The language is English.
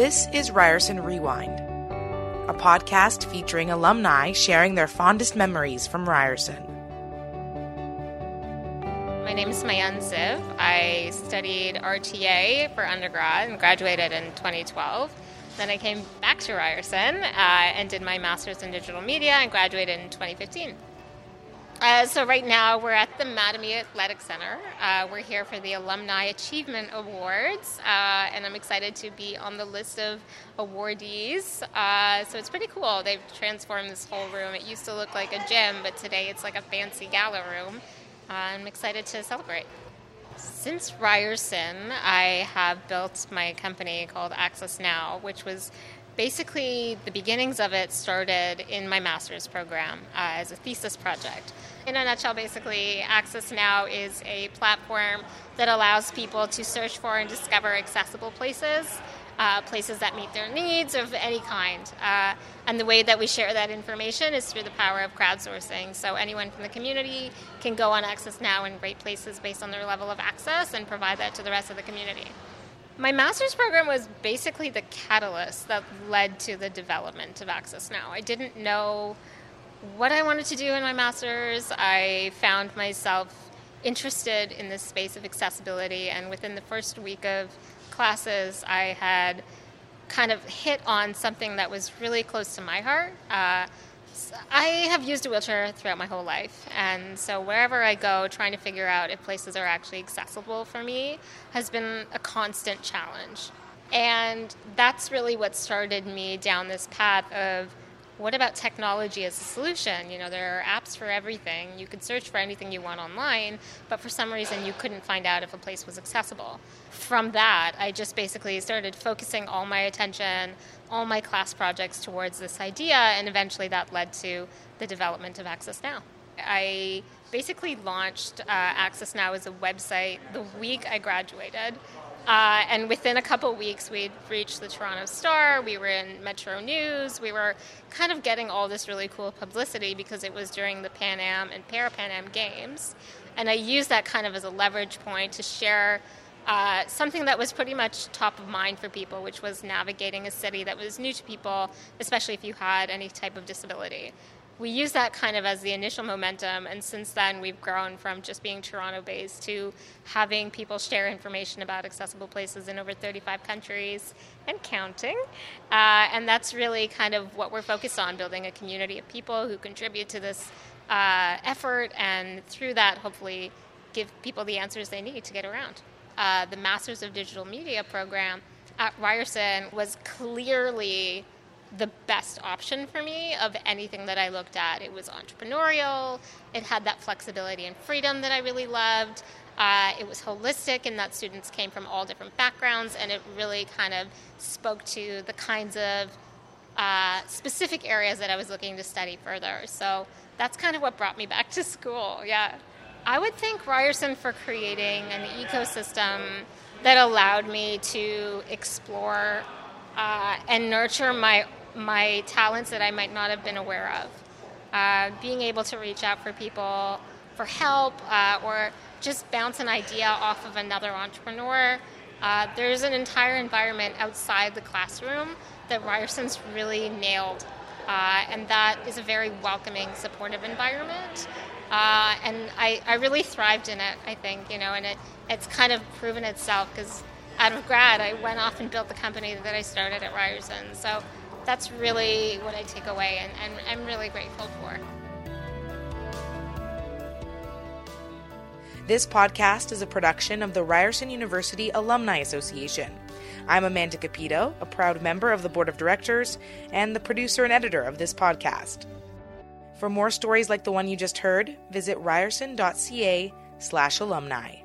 This is Ryerson Rewind, a podcast featuring alumni sharing their fondest memories from Ryerson. My name is Maayan Ziv. I studied RTA for undergrad and graduated in 2012. Then I came back to Ryerson uh, and did my master's in digital media and graduated in 2015. Uh, so right now we're at the Mattamy Athletic Center. Uh, we're here for the Alumni Achievement Awards, uh, and I'm excited to be on the list of awardees. Uh, so it's pretty cool. They've transformed this whole room. It used to look like a gym, but today it's like a fancy gala room. Uh, I'm excited to celebrate. Since Ryerson, I have built my company called Access Now, which was basically the beginnings of it started in my master's program uh, as a thesis project. In a nutshell, basically, Access Now is a platform that allows people to search for and discover accessible places. Uh, places that meet their needs of any kind. Uh, and the way that we share that information is through the power of crowdsourcing. So anyone from the community can go on Access Now and rate places based on their level of access and provide that to the rest of the community. My master's program was basically the catalyst that led to the development of Access Now. I didn't know what I wanted to do in my master's. I found myself interested in this space of accessibility, and within the first week of classes, I had kind of hit on something that was really close to my heart. Uh, I have used a wheelchair throughout my whole life, and so wherever I go, trying to figure out if places are actually accessible for me has been a constant challenge. And that's really what started me down this path of what about technology as a solution? You know, there are apps for everything. You could search for anything you want online, but for some reason you couldn't find out if a place was accessible. From that, I just basically started focusing all my attention, all my class projects towards this idea, and eventually that led to the development of Access Now. I basically launched uh, Access Now as a website the week I graduated. Uh, and within a couple weeks, we'd reached the Toronto Star. We were in Metro News. We were kind of getting all this really cool publicity because it was during the Pan Am and Para Pan Am Games. And I used that kind of as a leverage point to share uh, something that was pretty much top of mind for people, which was navigating a city that was new to people, especially if you had any type of disability we use that kind of as the initial momentum, and since then we've grown from just being Toronto based to having people share information about accessible places in over 35 countries and counting. Uh, and that's really kind of what we're focused on building a community of people who contribute to this uh, effort, and through that, hopefully, give people the answers they need to get around. Uh, the Masters of Digital Media program at Ryerson was clearly the best option for me of anything that I looked at. It was entrepreneurial, it had that flexibility and freedom that I really loved. Uh, it was holistic in that students came from all different backgrounds, and it really kind of spoke to the kinds of uh, specific areas that I was looking to study further. So that's kind of what brought me back to school. Yeah. I would thank Ryerson for creating an ecosystem that allowed me to explore uh, and nurture my my talents that I might not have been aware of. Uh, being able to reach out for people for help uh, or just bounce an idea off of another entrepreneur. Uh, there's an entire environment outside the classroom that Ryerson's really nailed. Uh, and that is a very welcoming, supportive environment. Uh, and I, I really thrived in it, I think, you know, and it, it's kind of proven itself because out of grad, I went off and built the company that I started at Ryerson. So that's really what I take away and, and I'm really grateful for. This podcast is a production of the Ryerson University Alumni Association. I'm Amanda Capito, a proud member of the board of directors and the producer and editor of this podcast. For more stories like the one you just heard, visit ryerson.ca slash alumni.